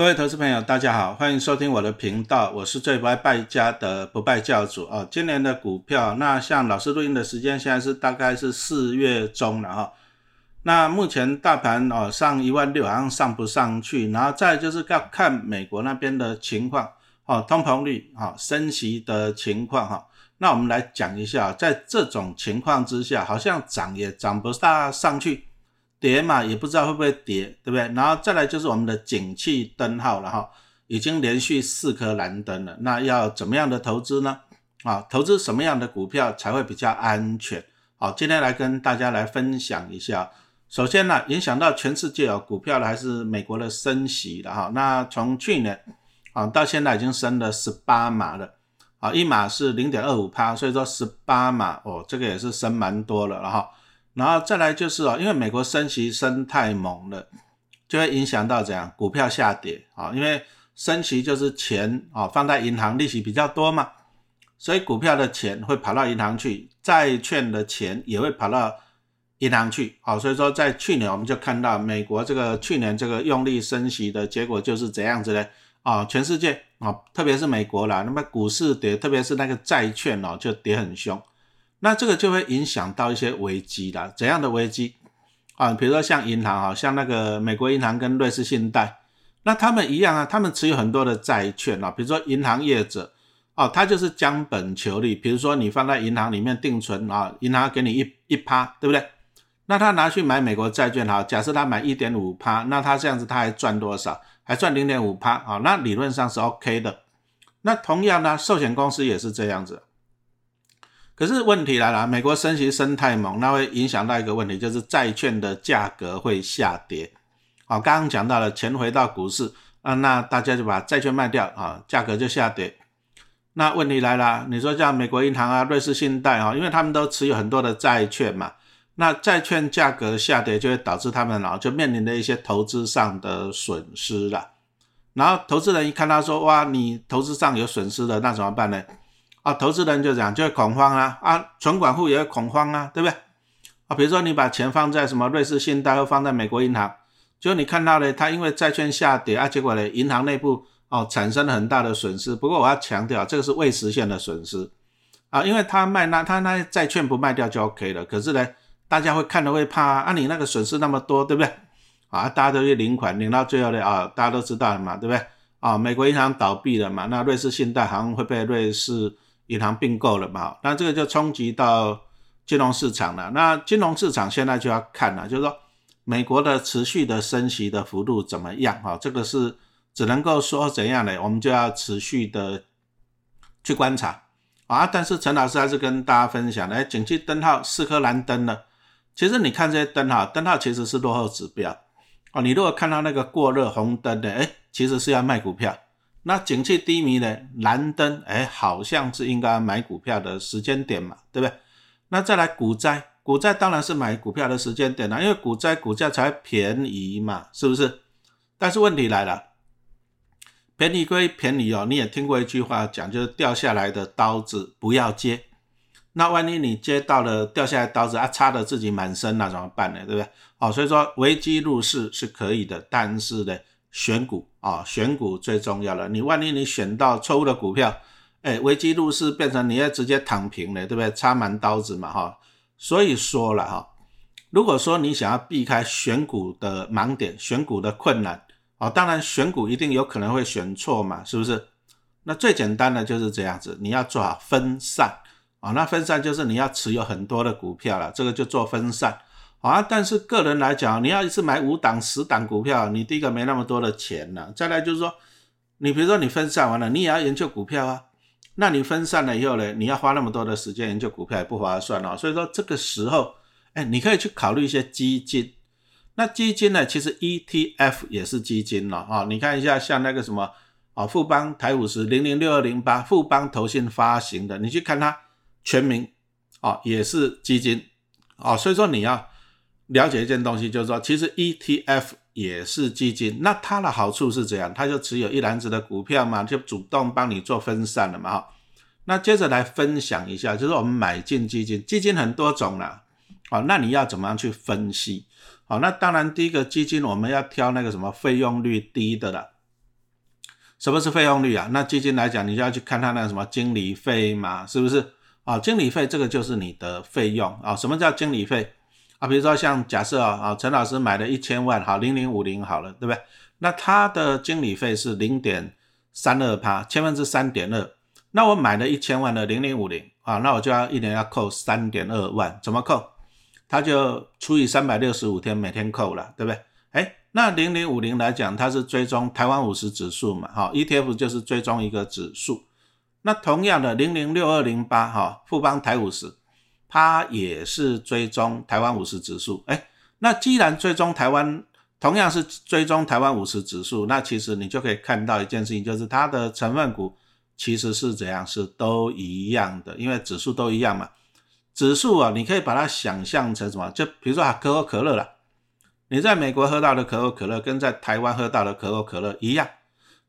各位投资朋友，大家好，欢迎收听我的频道，我是最不爱败家的不败教主啊。今年的股票，那像老师录音的时间，现在是大概是四月中了哈。那目前大盘哦上一万六，好像上不上去，然后再就是要看美国那边的情况哦，通膨率哈，升息的情况哈。那我们来讲一下，在这种情况之下，好像涨也涨不大上去，跌嘛也不知道会不会跌，对不对？然后再来就是我们的景气灯号了哈，已经连续四颗蓝灯了，那要怎么样的投资呢？啊，投资什么样的股票才会比较安全？好，今天来跟大家来分享一下。首先呢，影响到全世界哦股票的还是美国的升息了哈。那从去年啊到现在已经升了十八码了，啊一码是零点二五趴，所以说十八码哦这个也是升蛮多了了哈。然后再来就是哦，因为美国升息升太猛了，就会影响到怎样股票下跌啊？因为升息就是钱啊放在银行利息比较多嘛，所以股票的钱会跑到银行去，债券的钱也会跑到。银行去，好，所以说在去年我们就看到美国这个去年这个用力升息的结果就是怎样子呢？啊，全世界啊，特别是美国啦，那么股市跌，特别是那个债券哦，就跌很凶，那这个就会影响到一些危机啦。怎样的危机啊？比如说像银行啊，像那个美国银行跟瑞士信贷，那他们一样啊，他们持有很多的债券啊，比如说银行业者哦，他就是将本求利，比如说你放在银行里面定存啊，银行给你一一趴，对不对？那他拿去买美国债券，哈，假设他买一点五趴，那他这样子他还赚多少？还赚零点五趴啊？那理论上是 OK 的。那同样呢，寿险公司也是这样子。可是问题来了，美国升息升太猛，那会影响到一个问题，就是债券的价格会下跌。好，刚刚讲到了钱回到股市啊，那大家就把债券卖掉啊，价格就下跌。那问题来了，你说像美国银行啊、瑞士信贷啊，因为他们都持有很多的债券嘛。那债券价格下跌，就会导致他们啊就面临的一些投资上的损失了。然后投资人一看到说，哇，你投资上有损失了，那怎么办呢？啊，投资人就这样就会恐慌啊，啊，存款户也会恐慌啊，对不对？啊，比如说你把钱放在什么瑞士信贷，或放在美国银行，就你看到呢，它因为债券下跌啊，结果呢，银行内部哦产生了很大的损失。不过我要强调，这个是未实现的损失啊，因为他卖那他那债券不卖掉就 OK 了。可是呢？大家会看的会怕啊！你那个损失那么多，对不对？啊，大家都去领款，领到最后的啊，大家都知道了嘛，对不对？啊，美国银行倒闭了嘛，那瑞士信贷好像会被瑞士银行并购了嘛？那这个就冲击到金融市场了。那金融市场现在就要看了，就是说美国的持续的升息的幅度怎么样？哈，这个是只能够说怎样呢？我们就要持续的去观察啊。但是陈老师还是跟大家分享，哎，景气灯号四颗蓝灯了。其实你看这些灯哈，灯号其实是落后指标哦。你如果看到那个过热红灯的，哎，其实是要卖股票。那景气低迷呢蓝灯，哎，好像是应该买股票的时间点嘛，对不对？那再来股灾，股灾当然是买股票的时间点了，因为股灾股价才便宜嘛，是不是？但是问题来了，便宜归便宜哦，你也听过一句话讲，就是掉下来的刀子不要接。那万一你接到了掉下来刀子啊，插的自己满身，那怎么办呢？对不对？哦，所以说危机入市是可以的，但是呢，选股啊，选股最重要了。你万一你选到错误的股票，哎，危机入市变成你要直接躺平了，对不对？插满刀子嘛，哈。所以说了哈，如果说你想要避开选股的盲点、选股的困难，哦，当然选股一定有可能会选错嘛，是不是？那最简单的就是这样子，你要做好分散。啊，那分散就是你要持有很多的股票了，这个就做分散啊。但是个人来讲，你要一次买五档、十档股票，你第一个没那么多的钱了。再来就是说，你比如说你分散完了，你也要研究股票啊。那你分散了以后呢，你要花那么多的时间研究股票也不划算哦。所以说这个时候，哎，你可以去考虑一些基金。那基金呢，其实 ETF 也是基金了啊。你看一下，像那个什么啊，富邦台五十零零六二零八，富邦投信发行的，你去看它。全名啊，也是基金啊，所以说你要了解一件东西，就是说，其实 ETF 也是基金，那它的好处是怎样？它就持有一篮子的股票嘛，就主动帮你做分散了嘛。哈，那接着来分享一下，就是我们买进基金，基金很多种啦，好，那你要怎么样去分析？好，那当然第一个基金我们要挑那个什么费用率低的了，什么是费用率啊？那基金来讲，你就要去看它那什么经理费嘛，是不是？啊，经理费这个就是你的费用啊。什么叫经理费啊？比如说像假设啊，啊陈老师买了一千万，好零零五零好了，对不对？那他的经理费是零点三二趴，千分之三点二。那我买了一千万的零零五零啊，那我就要一年要扣三点二万，怎么扣？他就除以三百六十五天，每天扣了，对不对？哎，那零零五零来讲，它是追踪台湾五十指数嘛，哈，ETF 就是追踪一个指数。那同样的零零六二零八哈，富邦台五十，它也是追踪台湾五十指数。哎，那既然追踪台湾，同样是追踪台湾五十指数，那其实你就可以看到一件事情，就是它的成分股。其实是怎样？是都一样的，因为指数都一样嘛。指数啊，你可以把它想象成什么？就比如说啊，可口可乐了。你在美国喝到的可口可乐，跟在台湾喝到的可口可乐一样。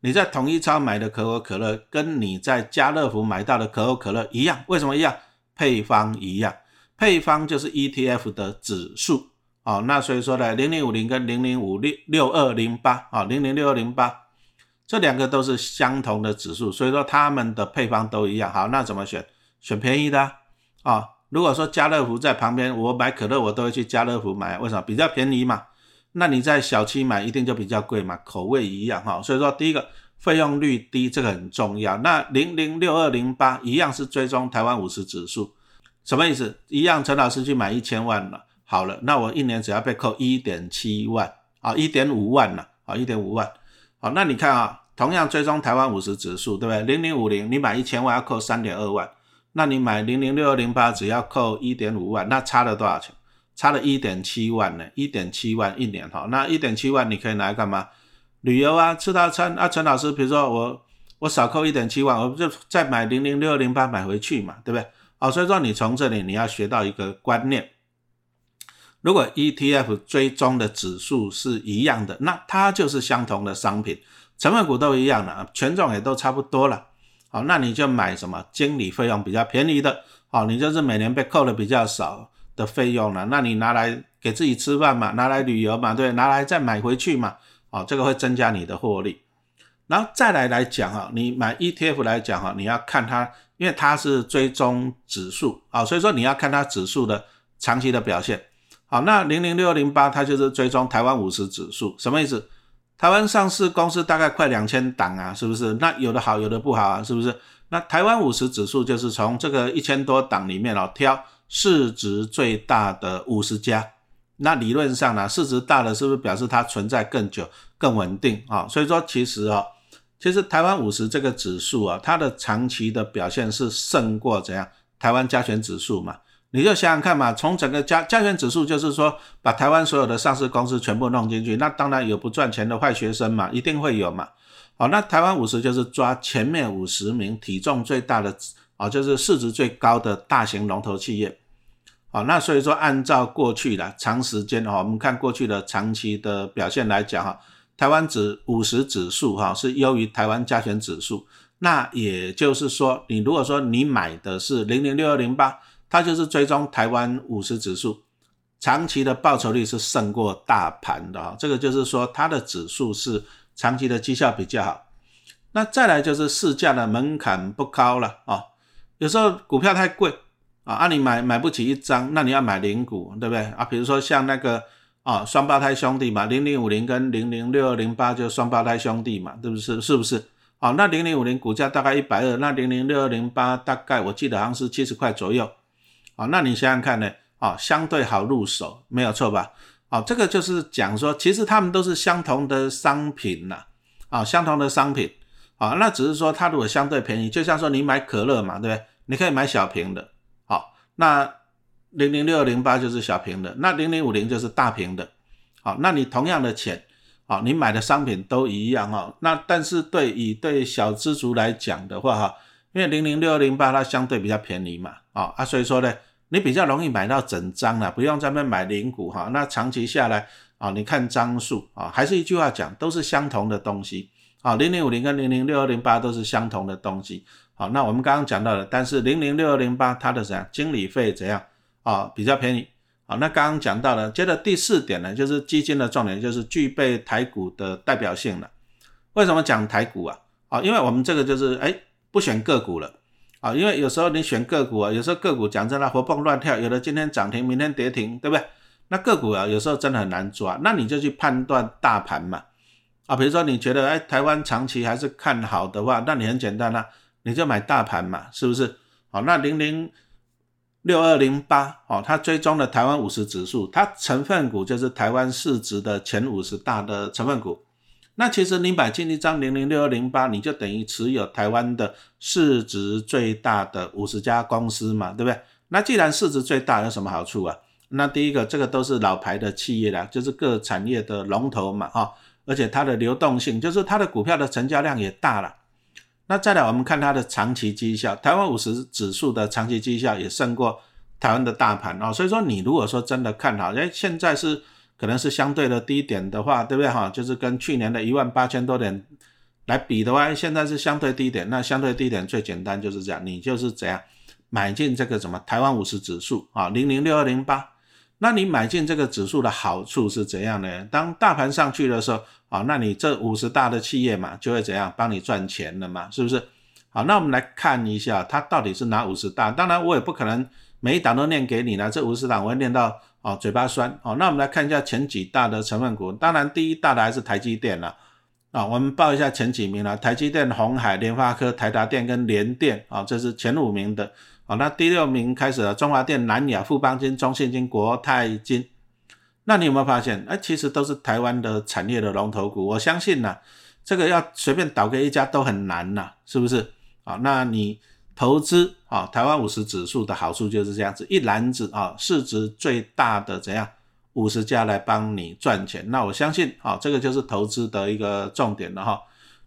你在统一超买的可口可乐，跟你在家乐福买到的可口可乐一样。为什么一样？配方一样。配方就是 ETF 的指数哦。那所以说呢，零零五零跟零零五六六二零八啊，零零六二零八。这两个都是相同的指数，所以说它们的配方都一样。好，那怎么选？选便宜的啊。如果说家乐福在旁边，我买可乐我都会去家乐福买，为什么？比较便宜嘛。那你在小区买一定就比较贵嘛，口味一样哈。所以说第一个费用率低，这个很重要。那零零六二零八一样是追踪台湾五十指数，什么意思？一样，陈老师去买一千万了，好了，那我一年只要被扣一点七万啊，一点五万了啊，一点五万。好，那你看啊。同样追踪台湾五十指数，对不对？零零五零，你买一千万要扣三点二万，那你买零零六二零八只要扣一点五万，那差了多少钱？差了一点七万呢，一点七万一年哈。那一点七万你可以拿来干嘛？旅游啊，吃大餐啊。陈老师，比如说我我少扣一点七万，我不就再买零零六二零八买回去嘛，对不对？好，所以说你从这里你要学到一个观念，如果 ETF 追踪的指数是一样的，那它就是相同的商品。成分股都一样的，权重也都差不多了，好，那你就买什么经理费用比较便宜的，好，你就是每年被扣的比较少的费用了，那你拿来给自己吃饭嘛，拿来旅游嘛，对，拿来再买回去嘛，好，这个会增加你的获利。然后再来来讲哈，你买 ETF 来讲哈，你要看它，因为它是追踪指数，啊，所以说你要看它指数的长期的表现，好，那零零六零八它就是追踪台湾五十指数，什么意思？台湾上市公司大概快两千档啊，是不是？那有的好，有的不好啊，是不是？那台湾五十指数就是从这个一千多档里面哦，挑市值最大的五十家。那理论上呢，市值大的是不是表示它存在更久、更稳定啊？所以说，其实哦，其实台湾五十这个指数啊，它的长期的表现是胜过怎样台湾加权指数嘛？你就想想看嘛，从整个加加权指数，就是说把台湾所有的上市公司全部弄进去，那当然有不赚钱的坏学生嘛，一定会有嘛。好，那台湾五十就是抓前面五十名体重最大的，啊，就是市值最高的大型龙头企业。好，那所以说按照过去的长时间哈，我们看过去的长期的表现来讲哈，台湾指五十指数哈是优于台湾加权指数。那也就是说，你如果说你买的是零零六二零八。它就是追踪台湾五十指数，长期的报酬率是胜过大盘的啊，这个就是说它的指数是长期的绩效比较好。那再来就是市价的门槛不高了啊，有时候股票太贵啊，啊你买买不起一张，那你要买零股，对不对啊？比如说像那个啊双胞胎兄弟嘛，零零五零跟零零六二零八就双胞胎兄弟嘛，对不是？是不是？啊，那零零五零股价大概一百二，那零零六二零八大概我记得好像是七十块左右。啊，那你想想看呢？啊，相对好入手，没有错吧？啊，这个就是讲说，其实他们都是相同的商品呐，啊，相同的商品，啊，那只是说它如果相对便宜，就像说你买可乐嘛，对不对？你可以买小瓶的，那零零六二零八就是小瓶的，那零零五零就是大瓶的，好，那你同样的钱，好，你买的商品都一样哦，那但是对以对小资族来讲的话哈，因为零零六二零八它相对比较便宜嘛，啊啊，所以说呢。你比较容易买到整张了，不用在那买零股哈。那长期下来啊，你看张数啊，还是一句话讲，都是相同的东西啊。零零五零跟零零六二零八都是相同的东西。好，那我们刚刚讲到了，但是零零六二零八它的怎样经理费怎样啊，比较便宜。好，那刚刚讲到了，接着第四点呢，就是基金的重点就是具备台股的代表性了。为什么讲台股啊？啊，因为我们这个就是哎不选个股了啊，因为有时候你选个股啊，有时候个股讲真的活蹦乱跳，有的今天涨停，明天跌停，对不对？那个股啊，有时候真的很难抓，那你就去判断大盘嘛啊，比如说你觉得哎台湾长期还是看好的话，那你很简单啦，你就买大盘嘛，是不是？好，那零零。六二零八哦，它追踪了台湾五十指数，它成分股就是台湾市值的前五十大的成分股。那其实你买进一张零零六二零八，你就等于持有台湾的市值最大的五十家公司嘛，对不对？那既然市值最大，有什么好处啊？那第一个，这个都是老牌的企业啦，就是各产业的龙头嘛，哈，而且它的流动性，就是它的股票的成交量也大了。那再来，我们看它的长期绩效，台湾五十指数的长期绩效也胜过台湾的大盘哦。所以说，你如果说真的看好，哎，现在是可能是相对的低点的话，对不对哈？就是跟去年的一万八千多点来比的话，现在是相对低点。那相对低点最简单就是这样，你就是怎样买进这个什么台湾五十指数啊，零零六二零八。那你买进这个指数的好处是怎样呢？当大盘上去的时候，啊，那你这五十大的企业嘛，就会怎样帮你赚钱了嘛，是不是？好，那我们来看一下，它到底是哪五十大？当然，我也不可能每一档都念给你呢，这五十档我会念到哦嘴巴酸。哦，那我们来看一下前几大的成分股，当然第一大的还是台积电了。啊，我们报一下前几名了，台积电、红海、联发科、台达电跟联电，啊，这是前五名的。好，那第六名开始了，中华电、南亚、富邦金、中信金、国泰金。那你有没有发现？哎，其实都是台湾的产业的龙头股。我相信呢，这个要随便倒给一家都很难呐，是不是？啊，那你投资啊，台湾五十指数的好处就是这样子，一篮子啊，市值最大的怎样五十家来帮你赚钱。那我相信啊，这个就是投资的一个重点了哈。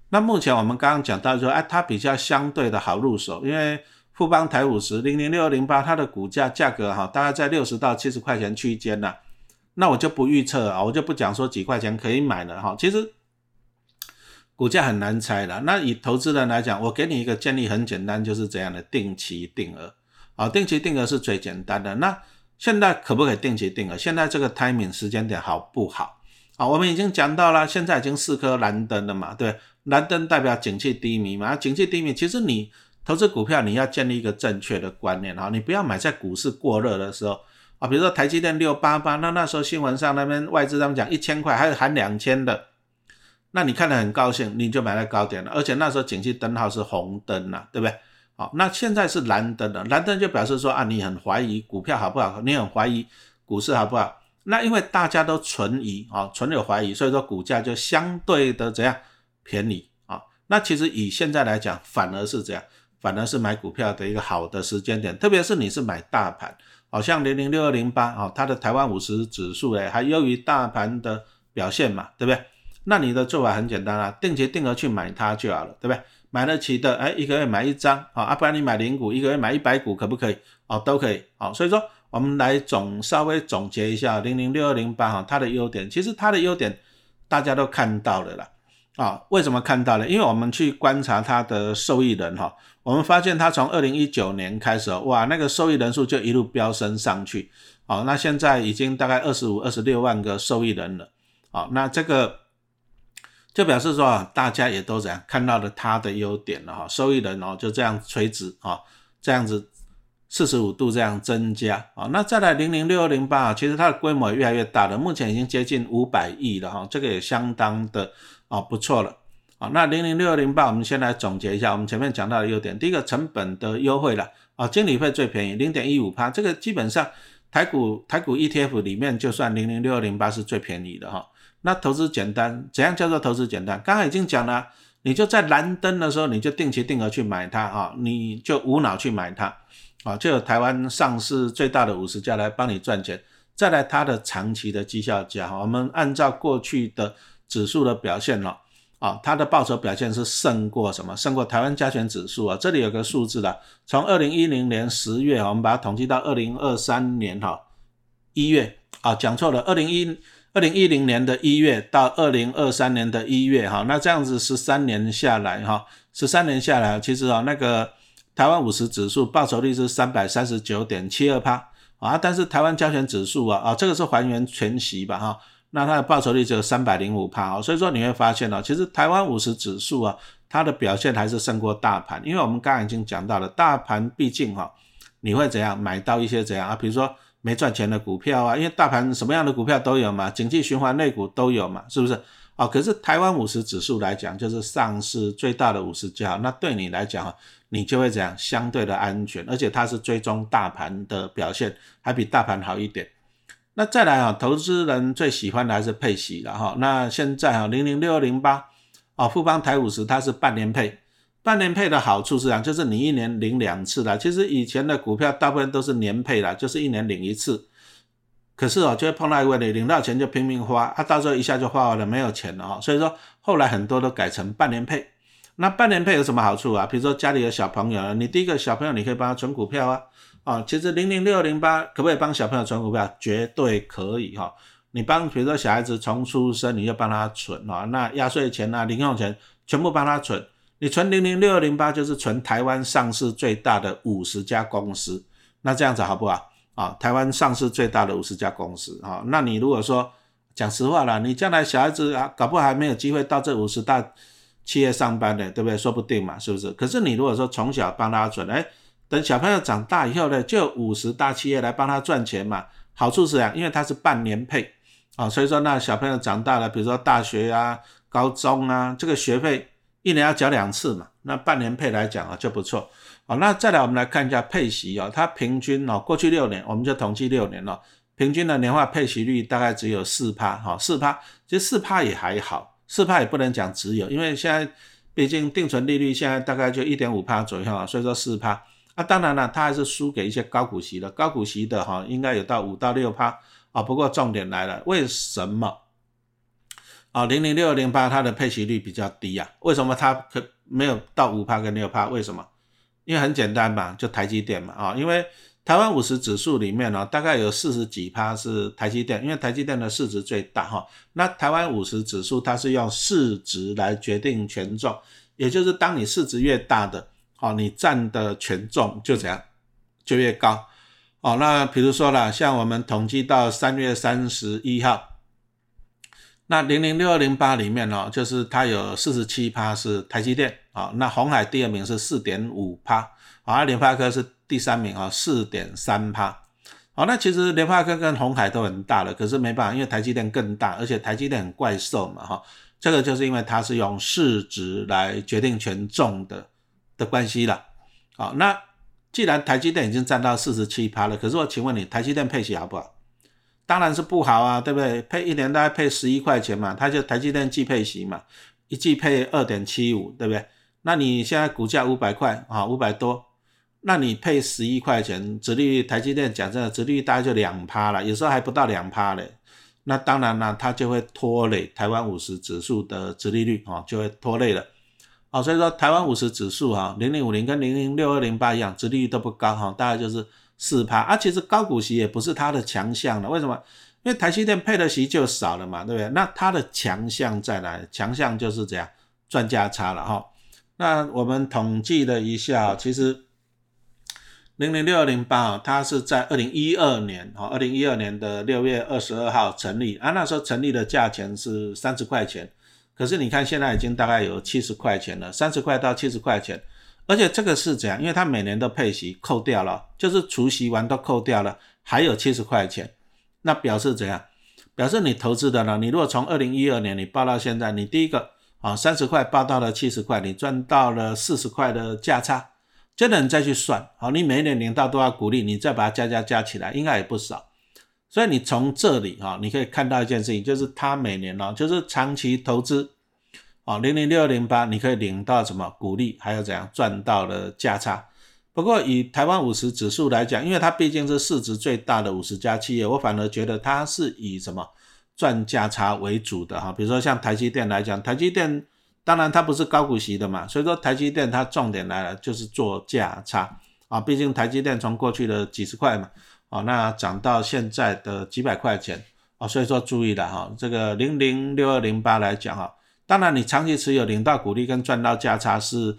那目前我们刚刚讲到说，哎，它比较相对的好入手，因为。富邦台五十零零六二零八，它的股价价格哈，大概在六十到七十块钱区间呐。那我就不预测啊，我就不讲说几块钱可以买了哈。其实股价很难猜的。那以投资人来讲，我给你一个建议，很简单，就是这样的定期定额啊，定期定额是最简单的。那现在可不可以定期定额？现在这个 timing 时间点好不好？啊，我们已经讲到了，现在已经四颗蓝灯了嘛，对，蓝灯代表景气低迷嘛，景气低迷，其实你。投资股票你要建立一个正确的观念哈，你不要买在股市过热的时候啊，比如说台积电六八八，那那时候新闻上那边外资他们讲一千块，还有含两千的，那你看得很高兴，你就买在高点了，而且那时候景气灯号是红灯了，对不对？好，那现在是蓝灯了，蓝灯就表示说啊，你很怀疑股票好不好，你很怀疑股市好不好？那因为大家都存疑啊，存有怀疑，所以说股价就相对的怎样便宜啊？那其实以现在来讲，反而是这样。反而是买股票的一个好的时间点，特别是你是买大盘，好像零零六二零八哦，它的台湾五十指数哎，还优于大盘的表现嘛，对不对？那你的做法很简单啊，定期定额去买它就好了，对不对？买得起的，哎，一个月买一张啊，啊，不然你买零股，一个月买一百股可不可以？哦，都可以，哦，所以说我们来总稍微总结一下零零六二零八哈，它的优点，其实它的优点大家都看到了啦。啊，为什么看到了？因为我们去观察它的受益人哈，我们发现它从二零一九年开始，哇，那个受益人数就一路飙升上去。好，那现在已经大概二十五、二十六万个受益人了。好，那这个就表示说，大家也都怎样看到了它的优点了哈，受益人哦就这样垂直啊，这样子四十五度这样增加啊。那再来零零六二零八啊，其实它的规模也越来越大了，目前已经接近五百亿了哈，这个也相当的。啊，不错了，啊，那零零六二零八，我们先来总结一下，我们前面讲到的优点，第一个成本的优惠了，啊，经理费最便宜，零点一五趴，这个基本上台股台股 ETF 里面就算零零六二零八是最便宜的哈，那投资简单，怎样叫做投资简单？刚才已经讲了，你就在蓝灯的时候，你就定期定额去买它啊，你就无脑去买它，啊，就有台湾上市最大的五十家来帮你赚钱，再来它的长期的绩效价，我们按照过去的。指数的表现了啊，它的报酬表现是胜过什么？胜过台湾加权指数啊。这里有个数字的，从二零一零年十月，我们把它统计到二零二三年哈一月啊，讲错了，二零一二零一零年的一月到二零二三年的一月哈，那这样子十三年下来哈，十三年下来，其实啊那个台湾五十指数报酬率是三百三十九点七二趴啊，但是台湾加权指数啊啊，这个是还原全息吧哈。那它的报酬率只有三百零五帕哦，所以说你会发现哦，其实台湾五十指数啊，它的表现还是胜过大盘，因为我们刚刚已经讲到了，大盘毕竟哈，你会怎样买到一些怎样啊？比如说没赚钱的股票啊，因为大盘什么样的股票都有嘛，经济循环类股都有嘛，是不是？哦，可是台湾五十指数来讲，就是上市最大的五十家，那对你来讲你就会怎样相对的安全，而且它是追踪大盘的表现，还比大盘好一点。那再来啊，投资人最喜欢的还是配息了哈。那现在啊，零零六二零八啊，富邦台五十它是半年配，半年配的好处是啊，就是你一年领两次的。其实以前的股票大部分都是年配的，就是一年领一次。可是哦，就会碰到一个问题，领到钱就拼命花，啊，到时候一下就花完了，没有钱了哈。所以说后来很多都改成半年配。那半年配有什么好处啊？比如说家里有小朋友，你第一个小朋友你可以帮他存股票啊。啊，其实零零六零八可不可以帮小朋友存股票？绝对可以哈！你帮，比如说小孩子从出生你就帮他存啊，那压岁钱啊、零用钱全部帮他存。你存零零六零八就是存台湾上市最大的五十家公司，那这样子好不好？啊，台湾上市最大的五十家公司啊，那你如果说讲实话了，你将来小孩子啊，搞不好还没有机会到这五十大企业上班的，对不对？说不定嘛，是不是？可是你如果说从小帮他存，哎。等小朋友长大以后呢，就五十大企业来帮他赚钱嘛。好处是啊，因为他是半年配啊，所以说那小朋友长大了，比如说大学啊、高中啊，这个学费一年要缴两次嘛，那半年配来讲啊就不错。好，那再来我们来看一下配息哦，它平均哦，过去六年我们就统计六年了，平均的年化配息率大概只有四趴，哈，四趴，其实四趴也还好，四趴也不能讲只有，因为现在毕竟定存利率现在大概就一点五趴左右啊，所以说四趴。啊，当然了，它还是输给一些高股息的，高股息的哈，应该有到五到六趴啊。不过重点来了，为什么啊？零零六零八它的配息率比较低啊？为什么它可没有到五趴跟六趴？为什么？因为很简单嘛，就台积电嘛啊。因为台湾五十指数里面呢，大概有四十几趴是台积电，因为台积电的市值最大哈。那台湾五十指数它是用市值来决定权重，也就是当你市值越大的。哦，你占的权重就怎样，就越高。哦，那比如说啦，像我们统计到三月三十一号，那零零六二零八里面哦，就是它有四十七趴是台积电啊，那红海第二名是四点五趴，啊，联发科是第三名啊，四点三趴。好，那其实联发科跟红海都很大了，可是没办法，因为台积电更大，而且台积电很怪兽嘛，哈，这个就是因为它是用市值来决定权重的。的关系了，好，那既然台积电已经占到四十七趴了，可是我请问你，台积电配息好不好？当然是不好啊，对不对？配一年大概配十一块钱嘛，它就台积电季配息嘛，一季配二点七五，对不对？那你现在股价五百块啊，五百多，那你配十一块钱，殖利率台积电讲真的，殖利率大概就两趴了，有时候还不到两趴嘞。那当然了，它就会拖累台湾五十指数的殖利率啊，就会拖累了。好，所以说台湾五十指数哈，零零五零跟零零六二零八一样，殖利率都不高哈，大概就是四趴。啊，其实高股息也不是它的强项了，为什么？因为台积电配的息就少了嘛，对不对？那它的强项在哪？强项就是这样赚价差了哈。那我们统计了一下，其实零零六二零八啊，它是在二零一二年哈，二零一二年的六月二十二号成立啊，那时候成立的价钱是三十块钱。可是你看，现在已经大概有七十块钱了，三十块到七十块钱，而且这个是怎样？因为它每年都配息扣掉了，就是除息完都扣掉了，还有七十块钱，那表示怎样？表示你投资的呢？你如果从二零一二年你报到现在，你第一个啊三十块报到了七十块，你赚到了四十块的价差，真的你再去算，好，你每一年领到多少股利，你再把它加加加起来，应该也不少。所以你从这里啊，你可以看到一件事情，就是它每年呢，就是长期投资，啊，零零六零八，你可以领到什么股利，还有怎样赚到的价差。不过以台湾五十指数来讲，因为它毕竟是市值最大的五十家企业，我反而觉得它是以什么赚价差为主的哈。比如说像台积电来讲，台积电当然它不是高股息的嘛，所以说台积电它重点来了就是做价差啊，毕竟台积电从过去的几十块嘛。哦，那涨到现在的几百块钱哦，所以说注意了哈，这个零零六二零八来讲哈，当然你长期持有领到股利跟赚到价差是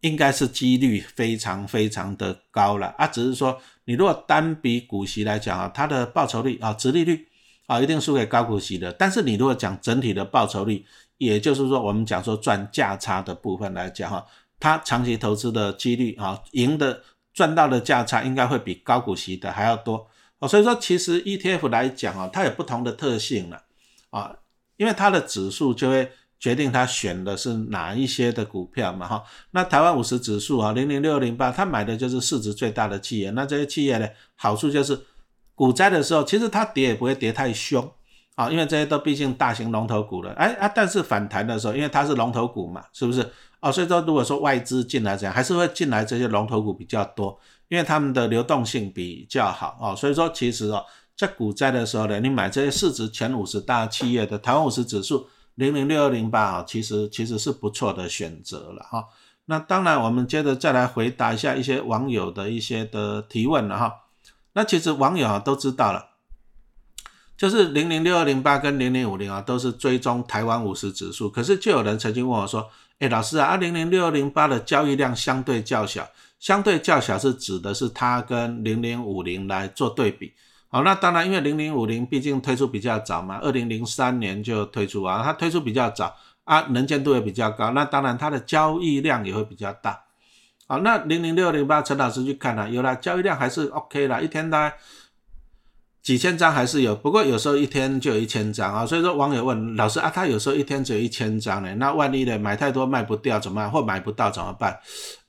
应该是几率非常非常的高了啊，只是说你如果单笔股息来讲啊，它的报酬率啊，殖利率啊，一定输给高股息的。但是你如果讲整体的报酬率，也就是说我们讲说赚价差的部分来讲哈，它长期投资的几率啊，赢的赚到的价差应该会比高股息的还要多哦。所以说其实 ETF 来讲啊，它有不同的特性了啊，因为它的指数就会决定它选的是哪一些的股票嘛哈。那台湾五十指数啊，零零六零八，它买的就是市值最大的企业，那这些企业呢，好处就是。股灾的时候，其实它跌也不会跌太凶啊，因为这些都毕竟大型龙头股了。哎啊，但是反弹的时候，因为它是龙头股嘛，是不是？哦，所以说如果说外资进来这样，还是会进来这些龙头股比较多，因为他们的流动性比较好哦。所以说其实哦，在股灾的时候呢，你买这些市值前五十大企业的台湾五十指数零零六二零八啊，其实其实是不错的选择了哈。那当然，我们接着再来回答一下一些网友的一些的提问了哈。那其实网友啊都知道了，就是零零六二零八跟零零五零啊都是追踪台湾五十指数，可是就有人曾经问我说：“哎，老师啊，二零零六二零八的交易量相对较小，相对较小是指的是它跟零零五零来做对比。好，那当然因为零零五零毕竟推出比较早嘛，二零零三年就推出啊，它推出比较早啊，能见度也比较高，那当然它的交易量也会比较大。”好，那零零六二零八，陈老师去看了，有了交易量还是 OK 啦，一天大概几千张还是有，不过有时候一天就有一千张啊。所以说网友问老师啊，他有时候一天只有一千张呢，那万一呢买太多卖不掉怎么办？或买不到怎么办？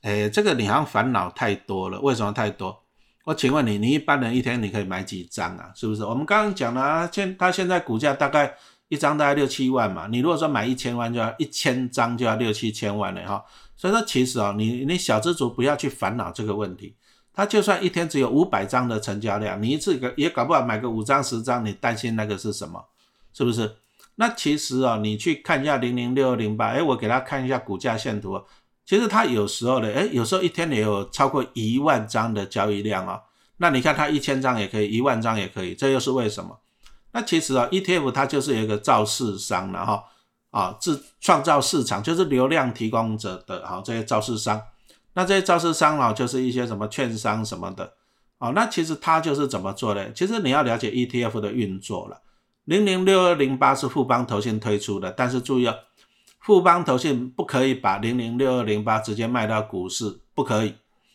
哎，这个你好像烦恼太多了。为什么太多？我请问你，你一般人一天你可以买几张啊？是不是？我们刚刚讲了，现他现在股价大概一张大概六七万嘛，你如果说买一千万就要一千张就要六七千万了哈。所以说，其实啊，你你小资族不要去烦恼这个问题。他就算一天只有五百张的成交量，你一次也搞不好买个五张十张，你担心那个是什么？是不是？那其实啊，你去看一下零零六零八，哎，我给他看一下股价线图。其实它有时候呢，哎，有时候一天也有超过一万张的交易量啊。那你看它一千张也可以，一万张也可以，这又是为什么？那其实啊，ETF 它就是一个造市商了哈。啊，自创造市场就是流量提供者的哈，这些造市商，那这些造市商啊，就是一些什么券商什么的，啊，那其实它就是怎么做的？其实你要了解 ETF 的运作了。零零六二零八是富邦投信推出的，但是注意哦，富邦投信不可以把零零六二零八直接卖到股市，不可以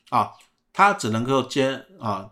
啊，它只能够接啊，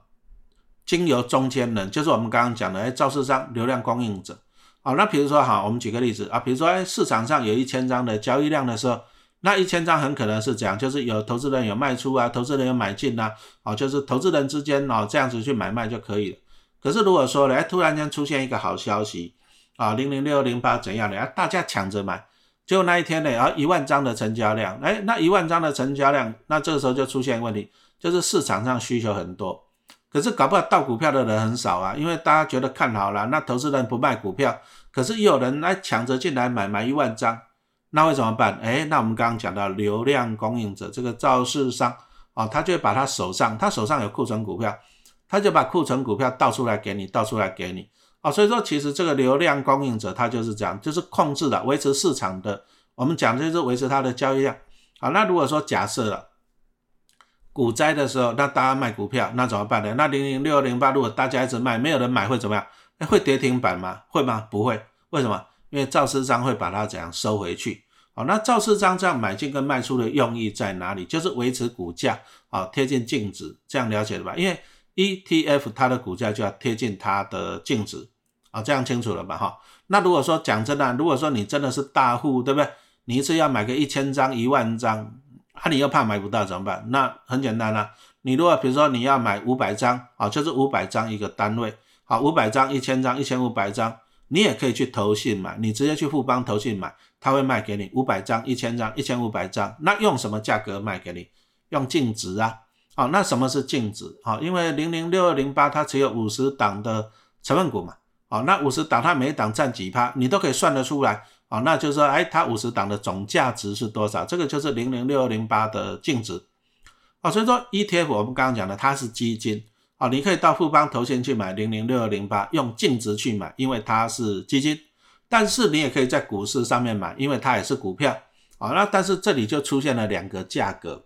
经由中间人，就是我们刚刚讲的哎，造市商、流量供应者。好，那比如说哈，我们举个例子啊，比如说哎，市场上有一千张的交易量的时候，那一千张很可能是这样，就是有投资人有卖出啊，投资人有买进呐，啊，就是投资人之间哦这样子去买卖就可以了。可是如果说呢，突然间出现一个好消息啊，零零六零八怎样的啊，大家抢着买，结果那一天呢，啊一万张的成交量，哎，那一万张的成交量，那这个时候就出现问题，就是市场上需求很多。可是搞不好到股票的人很少啊，因为大家觉得看好了，那投资人不卖股票，可是有人来抢着进来买，买一万张，那会怎么办？哎，那我们刚刚讲到流量供应者这个造市商啊，他就会把他手上，他手上有库存股票，他就把库存股票倒出来给你，倒出来给你啊。所以说，其实这个流量供应者他就是这样，就是控制的维持市场的，我们讲就是维持它的交易量。好，那如果说假设了。股灾的时候，那大家卖股票，那怎么办呢？那零零六零八，如果大家一直卖，没有人买，会怎么样？会跌停板吗？会吗？不会。为什么？因为赵市章会把它怎样收回去？好，那赵市章这样买进跟卖出的用意在哪里？就是维持股价啊贴近净值，这样了解了吧？因为 ETF 它的股价就要贴近它的净值啊，这样清楚了吧？哈，那如果说讲真的，如果说你真的是大户，对不对？你一次要买个一千张、一万张。啊，你又怕买不到怎么办？那很简单啦，你如果比如说你要买五百张啊，就是五百张一个单位，好，五百张、一千张、一千五百张，你也可以去投信买，你直接去富邦投信买，他会卖给你五百张、一千张、一千五百张，那用什么价格卖给你？用净值啊，好，那什么是净值？好，因为零零六二零八它只有五十档的成分股嘛，好，那五十档它每档占几趴，你都可以算得出来。啊，那就是说，哎，它五十档的总价值是多少？这个就是零零六二零八的净值。啊，所以说 ETF 我们刚刚讲的它是基金，啊，你可以到富邦投信去买零零六二零八，用净值去买，因为它是基金。但是你也可以在股市上面买，因为它也是股票。啊，那但是这里就出现了两个价格，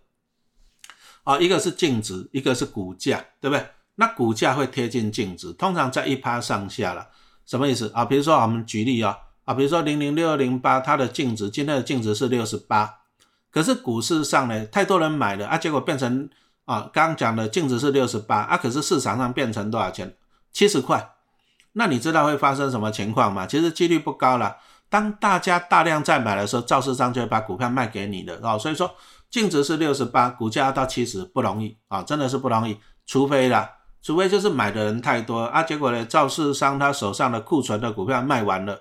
啊，一个是净值，一个是股价，对不对？那股价会贴近净值，通常在一趴上下了。什么意思啊？比如说我们举例啊啊，比如说零零六二零八，它的净值今天的净值是六十八，可是股市上呢太多人买了啊，结果变成啊刚讲的净值是六十八啊，可是市场上变成多少钱？七十块。那你知道会发生什么情况吗？其实几率不高了。当大家大量在买的时候，肇事商就会把股票卖给你的哦。所以说净值是六十八，股价要到七十不容易啊，真的是不容易。除非啦，除非就是买的人太多啊，结果呢，肇事商他手上的库存的股票卖完了，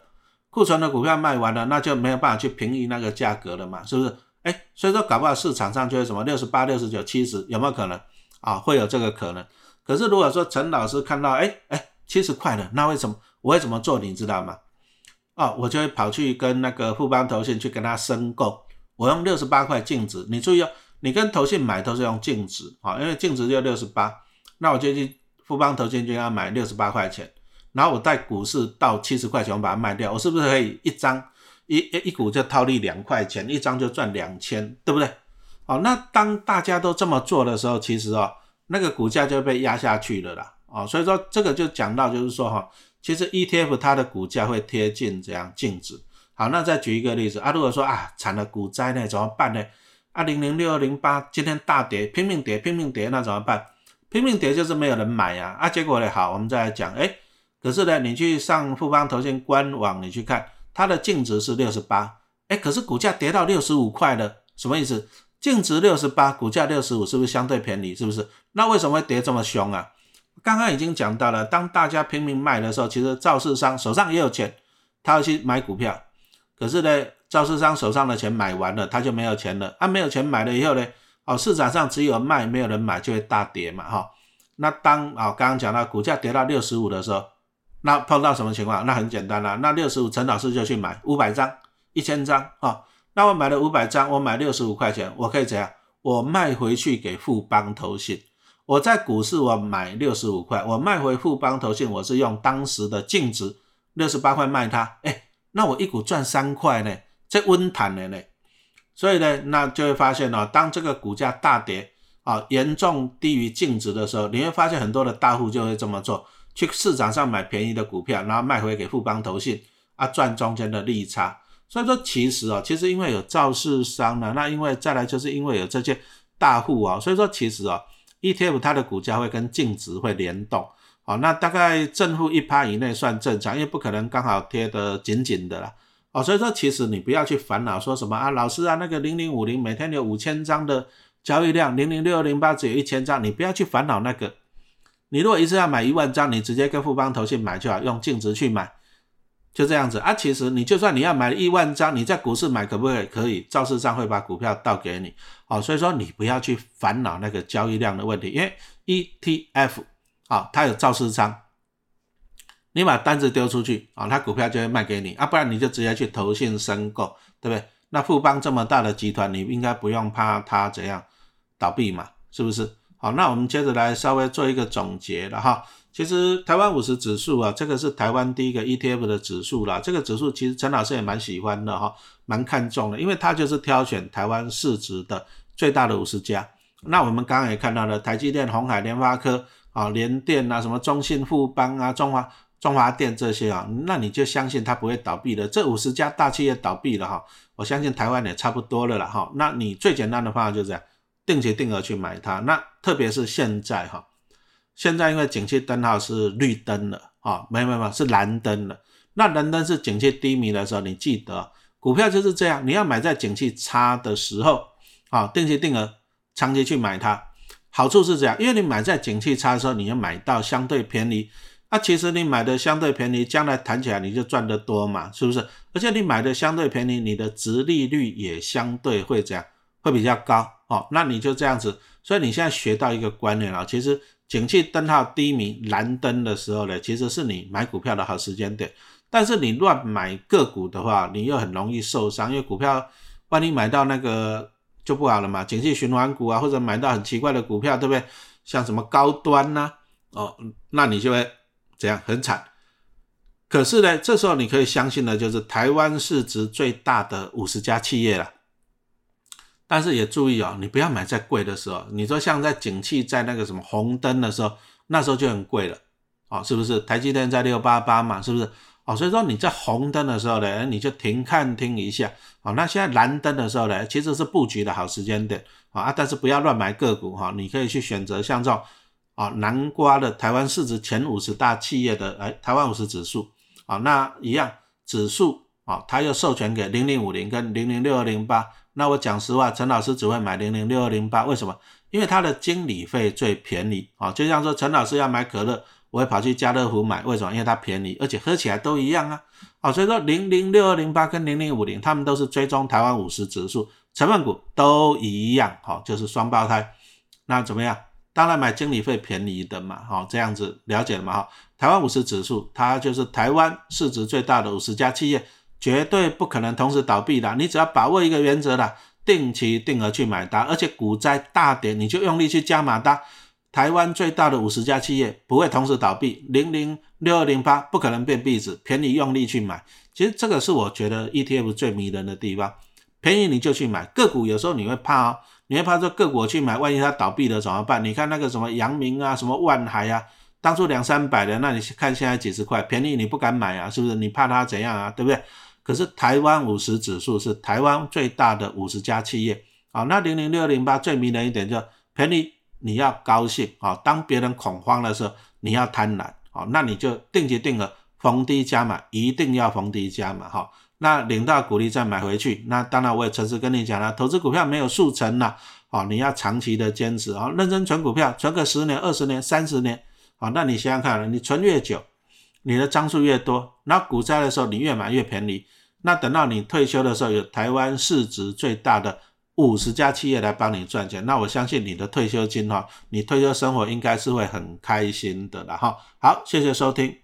库存的股票卖完了，那就没有办法去平抑那个价格了嘛，是不是？哎，所以说搞不好市场上就会什么六十八、六十九、七十，有没有可能啊？会有这个可能。可是如果说陈老师看到，哎哎。七十块了，那为什么我会怎么做？你知道吗？哦，我就会跑去跟那个富邦投信去跟他申购，我用六十八块净值。你注意哦，你跟投信买都是用净值啊，因为净值就六十八，那我就去富邦投信就要买六十八块钱，然后我带股市到七十块钱，我把它卖掉，我是不是可以一张一一股就套利两块钱，一张就赚两千，对不对？哦，那当大家都这么做的时候，其实哦，那个股价就被压下去了啦。哦，所以说这个就讲到，就是说哈，其实 ETF 它的股价会贴近这样净值。好，那再举一个例子啊，如果说啊产了股灾呢，怎么办呢？啊零零六二零八今天大跌，拼命跌，拼命跌，那怎么办？拼命跌就是没有人买呀。啊，结果呢，好，我们再来讲，哎，可是呢，你去上富邦投信官网，你去看它的净值是六十八，哎，可是股价跌到六十五块了，什么意思？净值六十八，股价六十五，是不是相对便宜？是不是？那为什么会跌这么凶啊？刚刚已经讲到了，当大家拼命卖的时候，其实造市商手上也有钱，他要去买股票。可是呢，造市商手上的钱买完了，他就没有钱了。他没有钱买了以后呢，哦，市场上只有卖，没有人买，就会大跌嘛，哈。那当啊，刚刚讲到股价跌到六十五的时候，那碰到什么情况？那很简单啦，那六十五，陈老师就去买五百张、一千张，啊。那我买了五百张，我买六十五块钱，我可以怎样？我卖回去给富邦投信。我在股市我买六十五块，我卖回富邦投信，我是用当时的净值六十八块卖它，哎，那我一股赚三块呢，这温谈了呢，所以呢，那就会发现哦，当这个股价大跌啊，严重低于净值的时候，你会发现很多的大户就会这么做，去市场上买便宜的股票，然后卖回给富邦投信啊，赚中间的利差。所以说，其实啊，其实因为有造市商呢，那因为再来就是因为有这些大户啊，所以说其实啊。ETF 它的股价会跟净值会联动，好，那大概正负一趴以内算正常，因为不可能刚好贴得紧紧的啦，哦，所以说其实你不要去烦恼说什么啊，老师啊，那个零零五零每天有五千张的交易量，零零六零八只有一千张，你不要去烦恼那个，你如果一次要买一万张，你直接跟富邦投信买就好，用净值去买。就这样子啊，其实你就算你要买一万张，你在股市买可不可以？可以，造市商会把股票倒给你。好，所以说你不要去烦恼那个交易量的问题，因为 ETF 啊，它有造市商，你把单子丢出去啊，它股票就会卖给你啊，不然你就直接去投信申购，对不对？那富邦这么大的集团，你应该不用怕它怎样倒闭嘛，是不是？好，那我们接着来稍微做一个总结了哈。其实台湾五十指数啊，这个是台湾第一个 ETF 的指数啦。这个指数其实陈老师也蛮喜欢的哈，蛮看重的，因为它就是挑选台湾市值的最大的五十家。那我们刚刚也看到了台积电、红海、联发科啊、联电啊、什么中信、富邦啊、中华中华电这些啊，那你就相信它不会倒闭的。这五十家大企业倒闭了哈，我相信台湾也差不多了啦哈。那你最简单的方法就是这样，定期定额去买它。那特别是现在哈。现在因为景气灯号是绿灯了啊，没有没有是蓝灯了。那蓝灯是景气低迷的时候，你记得股票就是这样，你要买在景气差的时候啊，定期定额长期去买它，好处是这样，因为你买在景气差的时候，你要买到相对便宜，那其实你买的相对便宜，将来谈起来你就赚得多嘛，是不是？而且你买的相对便宜，你的值利率也相对会这样，会比较高哦。那你就这样子，所以你现在学到一个观念啊，其实。景气灯号低迷蓝灯的时候呢，其实是你买股票的好时间点。但是你乱买个股的话，你又很容易受伤，因为股票万一买到那个就不好了嘛。景气循环股啊，或者买到很奇怪的股票，对不对？像什么高端呐，哦，那你就会怎样很惨。可是呢，这时候你可以相信的就是台湾市值最大的五十家企业了。但是也注意哦，你不要买在贵的时候。你说像在景气在那个什么红灯的时候，那时候就很贵了哦，是不是？台积电在六八八嘛，是不是？哦，所以说你在红灯的时候呢，你就停看听一下。哦，那现在蓝灯的时候呢，其实是布局的好时间点啊，但是不要乱买个股哈，你可以去选择像这种啊南瓜的台湾市值前五十大企业的哎台湾五十指数啊，那一样指数啊，它又授权给零零五零跟零零六二零八。那我讲实话，陈老师只会买零零六二零八，为什么？因为它的经理费最便宜啊，就像说陈老师要买可乐。我会跑去家乐福买，为什么？因为它便宜，而且喝起来都一样啊！哦，所以说零零六二零八跟零零五零，他们都是追踪台湾五十指数成分股都一样，好，就是双胞胎。那怎么样？当然买经理费便宜的嘛，好，这样子了解了嘛？哈，台湾五十指数，它就是台湾市值最大的五十家企业，绝对不可能同时倒闭的。你只要把握一个原则啦，定期定额去买它，而且股灾大跌，你就用力去加码它。台湾最大的五十家企业不会同时倒闭，零零六二零八不可能变壁纸，便宜用力去买。其实这个是我觉得 ETF 最迷人的地方，便宜你就去买个股。有时候你会怕哦，你会怕说个股去买，万一它倒闭了怎么办？你看那个什么阳明啊，什么万海啊，当初两三百的，那你看现在几十块，便宜你不敢买啊，是不是？你怕它怎样啊，对不对？可是台湾五十指数是台湾最大的五十家企业啊，那零零六零八最迷人一点就便宜。你要高兴啊！当别人恐慌的时候，你要贪婪啊！那你就定期定额逢低加码，一定要逢低加码哈！那领到股利再买回去。那当然我也诚实跟你讲了，投资股票没有速成呐，哦，你要长期的坚持啊，认真存股票，存个十年、二十年、三十年啊！那你想想看，你存越久，你的张数越多，那股灾的时候你越买越便宜。那等到你退休的时候，有台湾市值最大的。五十家企业来帮你赚钱，那我相信你的退休金哈，你退休生活应该是会很开心的了哈。好，谢谢收听。